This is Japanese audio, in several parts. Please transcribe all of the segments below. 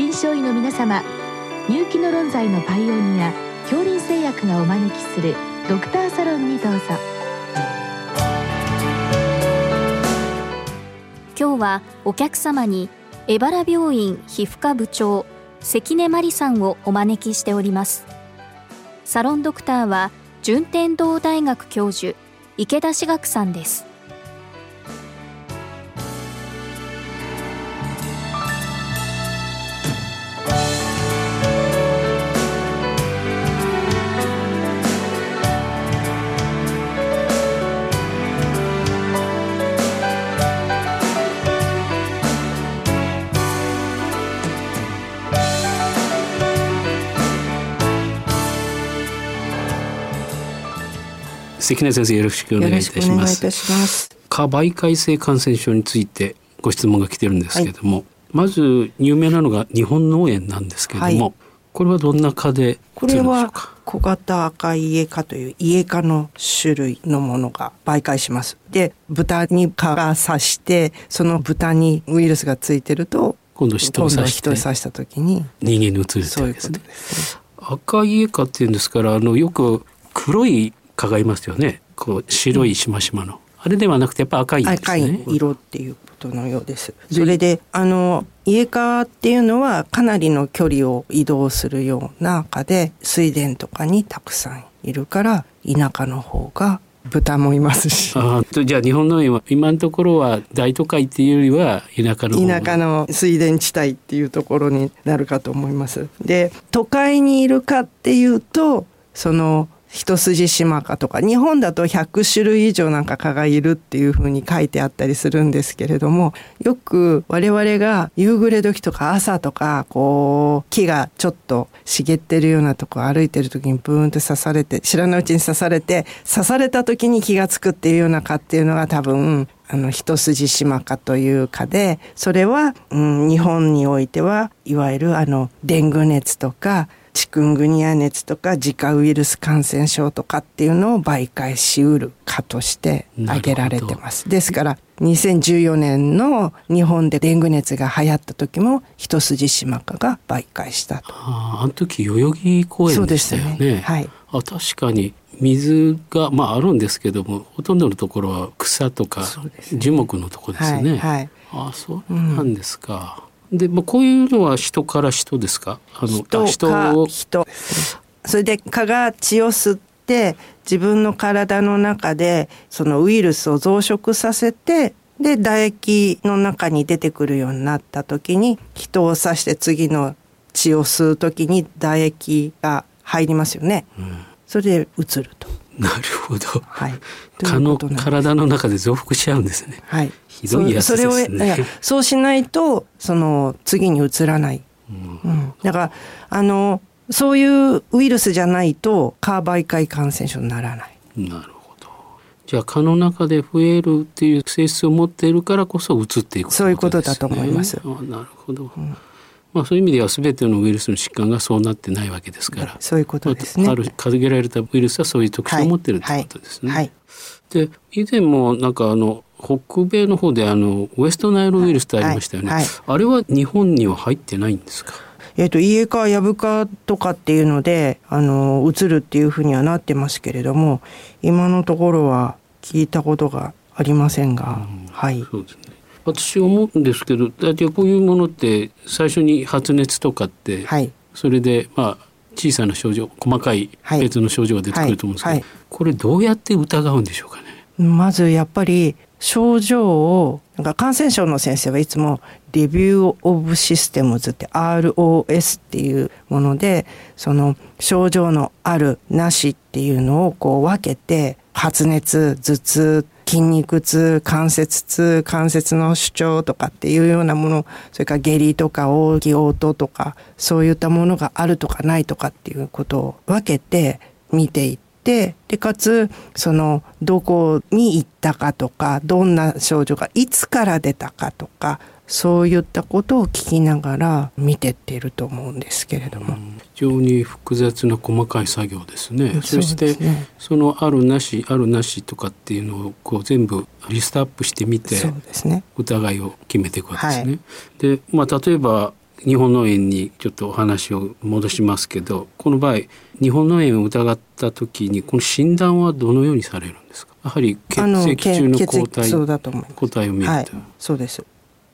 臨床医の皆様入気の論剤のパイオニア恐林製薬がお招きするドクターサロンにどうぞ。今日はお客様にエバラ病院皮膚科部長関根真理さんをお招きしております。サロンドクターは順天堂大学教授池田志学さんです。関根先生よろしくお願いいたします。蚊媒介性感染症についてご質問が来てるんですけども、はい、まず有名なのが日本脳炎なんですけども、はい、これはどんな蚊でこれは小型赤いイエ科というイエ科の種類のものが媒介します。で、豚に蚊が刺して、その豚にウイルスがついてると、今度人を刺して、刺した時に人間に移るということですね。赤いイエ科っていうんですから、あのよく黒い蚊がいますよねこう白いしましまの、あれではなくてやっぱ赤い、ね、赤い色っていうことのようですそれであの家蚊っていうのはかなりの距離を移動するような蚊で水田とかにたくさんいるから田舎の方が豚もいますし。あじゃあ日本の今今のところは大都会っていうよりは田舎の田舎の水田地帯っていうところになるかと思います。で都会にいるかっていうとその一筋島かとか日本だと100種類以上なんか蚊がいるっていうふうに書いてあったりするんですけれどもよく我々が夕暮れ時とか朝とかこう木がちょっと茂ってるようなとこ歩いてる時にブーンと刺されて知らないうちに刺されて刺された時に気が付くっていうような蚊っていうのが多分あの一筋島科というかでそれは、うん、日本においてはいわゆるあのデング熱とかチクングニア熱とか自家ウイルス感染症とかっていうのを媒介しうるかとして挙げられてます。ですから2014年の日本でデング熱が流行った時も一筋島科が媒介したと。ああの時代々木公園でしたよね。ねはい、あ確かに水がまああるんですけどもほとんどのところは草とか樹木のとこですね。はい、はい、あそうなんですか。うんで、まあ、こういうのは人から人ですか？あの人人を。人。それで蚊が血を吸って自分の体の中でそのウイルスを増殖させてで唾液の中に出てくるようになった時に人を刺して次の血を吸う時に唾液が入りますよね、うん、それで移ると。なるほど。はい。蚊の体の中で増幅しちゃうんですね。はい。ひどいやつですね。そそうしないとその次に移らない。うん、うん、だからあのそういうウイルスじゃないと蚊媒介感染症にならない。なるほど。じゃあ蚊の中で増えるっていう性質を持っているからこそ移っていく、ね、そういうことだと思います。あなるほど。うんまあ、そういう意味では全てのウイルスの疾患がそうなってないわけですから。そういうことですね、ある限られたウイルスはそういう特徴を持ってるということですね。はい。はい。はい、で以前もなんかあの北米の方であのウエストナイルウイルスってありましたよね、あれは日本には入ってないんですか？えっ、ー、と、家かやぶかとかっていうので、あの、移るっていうふうにはなってますけれども、今のところは聞いたことがありませんが、うん、はい。そうですね。私思うんですけど大体こういうものって最初に発熱とかって、はい、それでまあ小さな症状細かい別の症状が出てくると思うんですけど、はい。はい、これどうやって疑うんでしょうかね？まずやっぱり症状をなんか感染症の先生はいつもレビュー・オブ・システムズって ROS っていうものでその症状のあるなしっていうのをこう分けて発熱頭痛筋肉痛関節痛関節の主張とかっていうようなものそれから下痢とか大き嘔吐とかそういったものがあるとかないとかっていうことを分けて見ていってでかつそのどこに行ったかとかどんな症状がいつから出たかとかそういったことを聞きながら見てっていると思うんですけれども。非常に複雑な細かい作業ですね。そしてそのあるなしあるなしとかっていうのをこう全部リストアップしてみて、ね、疑いを決めていくわけですね。はい、でまあ例えば日本脳炎にちょっとお話を戻しますけどこの場合日本脳炎を疑った時にこの診断はどのようにされるんですか？やはり血液中の抗体抗体を見ると、はい、そうです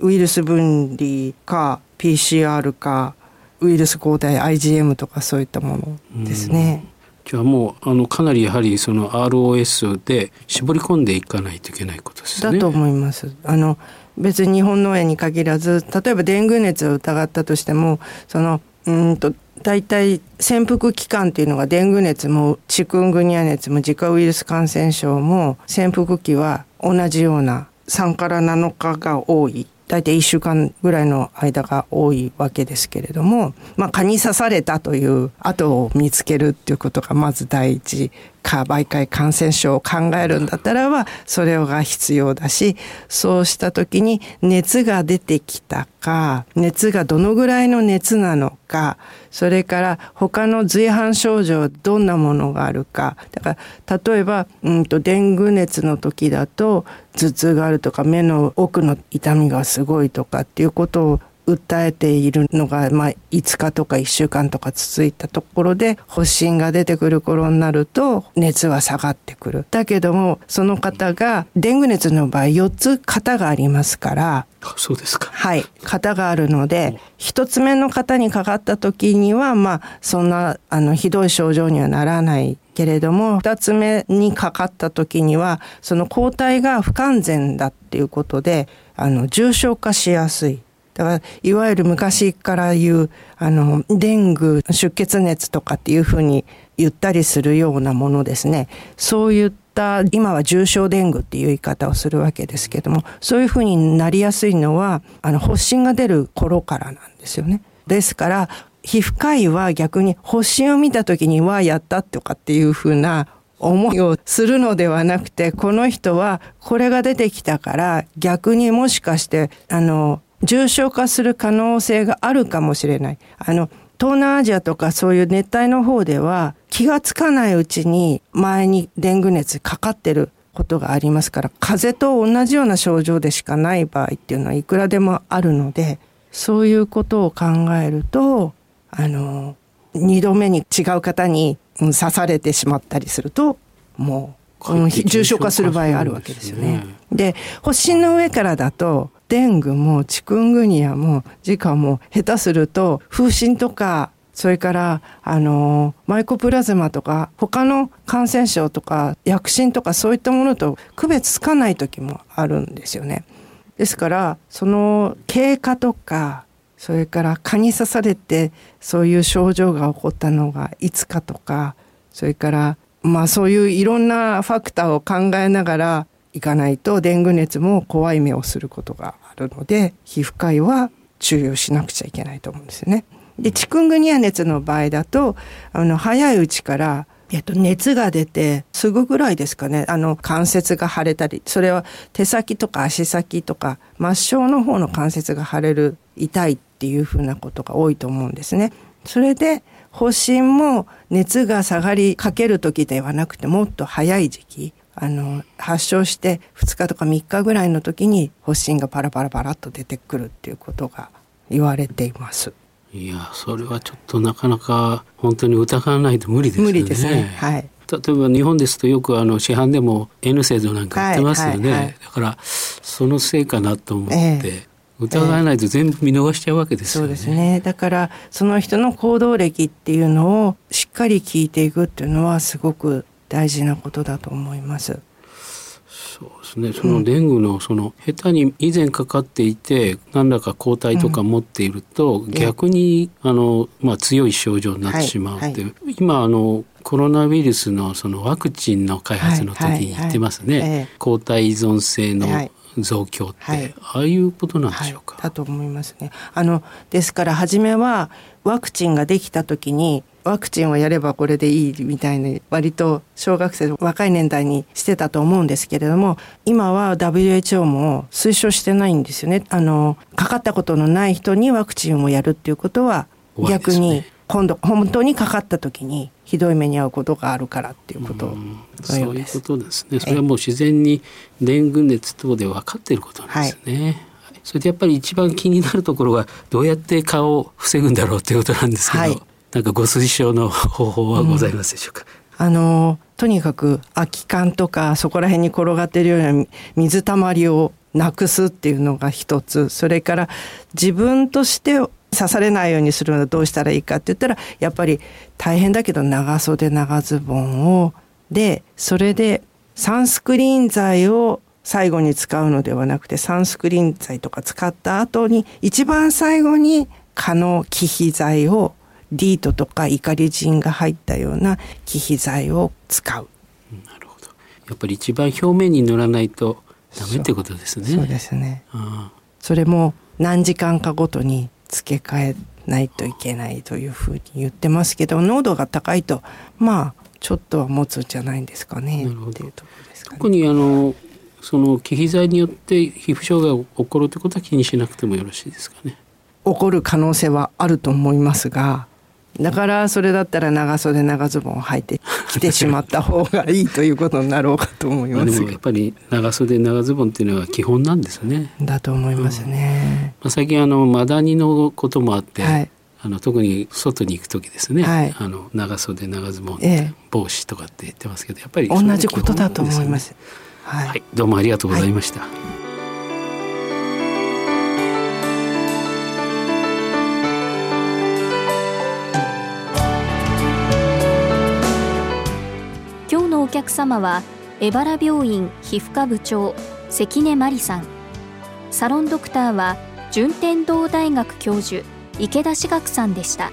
ウイルス分離か PCR かウイルス抗体 IgM とかそういったものですね。じゃあもうあのかなりやはりその ROS で絞り込んでいかないといけないことですね。だと思います。あの別に日本脳炎に限らず例えばデング熱を疑ったとしてもそのうんと大体潜伏期間っていうのがデング熱もチクングニア熱も自家ウイルス感染症も潜伏期は同じような3から7日が多い大体1週間ぐらいの間が多いわけですけれども、まあ、蚊に刺されたという跡を見つけるっていうことがまず第一か媒介感染症を考えるんだったらばそれが必要だしそうした時に熱が出てきたか熱がどのぐらいの熱なのかそれから他の随伴症状どんなものがあるか。だから例えばうんとデング熱の時だと頭痛があるとか目の奥の痛みがすごいとかっていうことを訴えているのが、まあ、5日とか1週間とか続いたところで発疹が出てくる頃になると熱は下がってくる。だけどもその方がデング熱の場合4つ型がありますからそうですか。はい。型があるので、一つ目の方にかかった時には、まあ、そんな、あの、ひどい症状にはならないけれども、二つ目にかかった時には、その抗体が不完全だっていうことで、あの、重症化しやすい。だから、いわゆる昔から言う、あの、デング、出血熱とかっていうふうに言ったりするようなものですね。そういった今は重症デングっていう言い方をするわけですけども、そういうふうになりやすいのは、あの、発疹が出る頃からなんですよね。ですから、皮膚科医は逆に発疹を見た時に、はやったとかっていうふうな思いをするのではなくて、この人はこれが出てきたから逆にもしかして、あの、重症化する可能性があるかもしれない。あの、東南アジアとかそういう熱帯の方では気がつかないうちに前にデング熱かかってることがありますから風邪と同じような症状でしかない場合っていうのはいくらでもあるのでそういうことを考えるとあの二度目に違う方に刺されてしまったりするともう重症化する場合があるわけですよね。で発疹の上からだとデングもチクングニアもジカも下手すると風疹とかそれからあのマイコプラズマとか他の感染症とか薬疹とかそういったものと区別つかない時もあるんですよね。ですからその経過とかそれから蚊に刺されてそういう症状が起こったのがいつかとかそれからまあそういういろんなファクターを考えながらいかないとデング熱も怖い目をすることがあるので皮膚科医は注意をしなくちゃいけないと思うんですよね。でチクングニア熱の場合だとあの早いうちからえっと、熱が出てすぐぐらいですかねあの関節が腫れたりそれは手先とか足先とか末梢の方の関節が腫れる痛いっていうふうなことが多いと思うんですね。それで発疹も熱が下がりかける時ではなくてもっと早い時期あの発症して2日とか3日ぐらいの時に発疹がパラパラパラっと出てくるっていうことが言われています。いやそれはちょっとなかなか本当に疑わないと無理ですね。無理ですね。はい。例えば日本ですとよくあの市販でも N 制度なんか売ってますよね、はいはいはい、だからそのせいかなと思って、えー、疑わないと全部見逃しちゃうわけですよね、えー、そうですねだからその人の行動歴っていうのをしっかり聞いていくっていうのはすごく大事なことだと思います。そうですね。そのデングのその下手に以前かかっていて何らか抗体とか持っていると、逆にあの、まあ、強い症状になってしまうっていう、はいはい、今あのコロナウイルスのそのワクチンの開発の時に言ってますね、抗体依存性の増強って、はい、ああいうことなんでしょうか、だと思いますね。あのですから初めはワクチンができた時にワクチンをやればこれでいいみたいに割と小学生若い年代にしてたと思うんですけれども今は WHO も推奨してないんですよね。あのかかったことのない人にワクチンをやるっていうことは逆に今度本当にかかった時にひどい目に遭うことがあるからっていうことそういうことですね。それはもう自然にデング熱等で分かっていることなんですね、はい。それでやっぱり一番気になるところはどうやって顔を防ぐんだろうということなんですけど、はい、なんかご推奨の方法はございますでしょうか、うん、あのとにかく空き缶とかそこら辺に転がっているような水たまりをなくすっていうのが一つ。それから自分として刺されないようにするのはどうしたらいいかって言ったらやっぱり大変だけど長袖長ズボンをでそれでサンスクリーン剤を最後に使うのではなくてサンスクリーン剤とか使った後に一番最後に蚊の気皮剤をディートとかイカリジンが入ったような気皮剤を使う。なるほど。やっぱり一番表面に塗らないとダメってことですね。そうですね。それも何時間かごとに付け替えないといけないというふうに言ってますけど濃度が高いとまあちょっとは持つんじゃないんですかねっていうところですか、ね、特にあのその気皮剤によって皮膚障害が起こるということは気にしなくてもよろしいですかね。起こる可能性はあると思いますがだからそれだったら長袖長ズボンを履いてきてしまった方がいいということになろうかと思いますやっぱり長袖長ズボンっていうのは基本なんですね。だと思いますね。うん、まあ、最近あのマダニのこともあって、はい、あの特に外に行く時ですね、はい、あの長袖長ズボン、ええ、帽子とかって言ってますけどやっぱり、同じことだと思います。はい、はい、どうもありがとうございました。客様は江原病院皮膚科部長関根真理さん。サロンドクターは順天堂大学教授池田志学さんでした。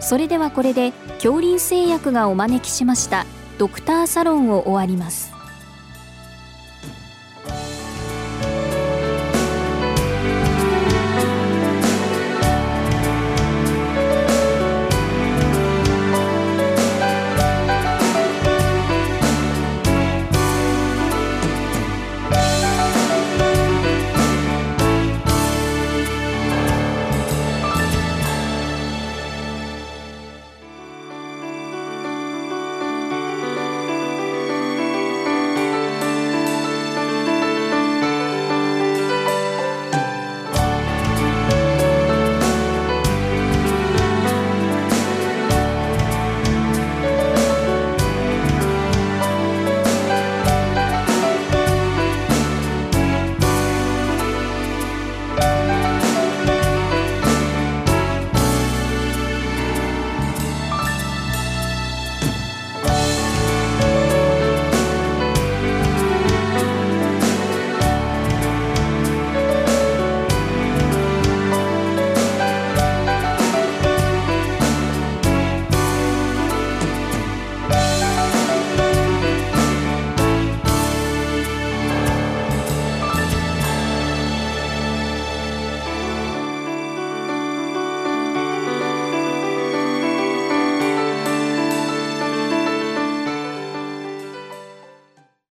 それではこれで恐林製薬がお招きしましたドクターサロンを終わります。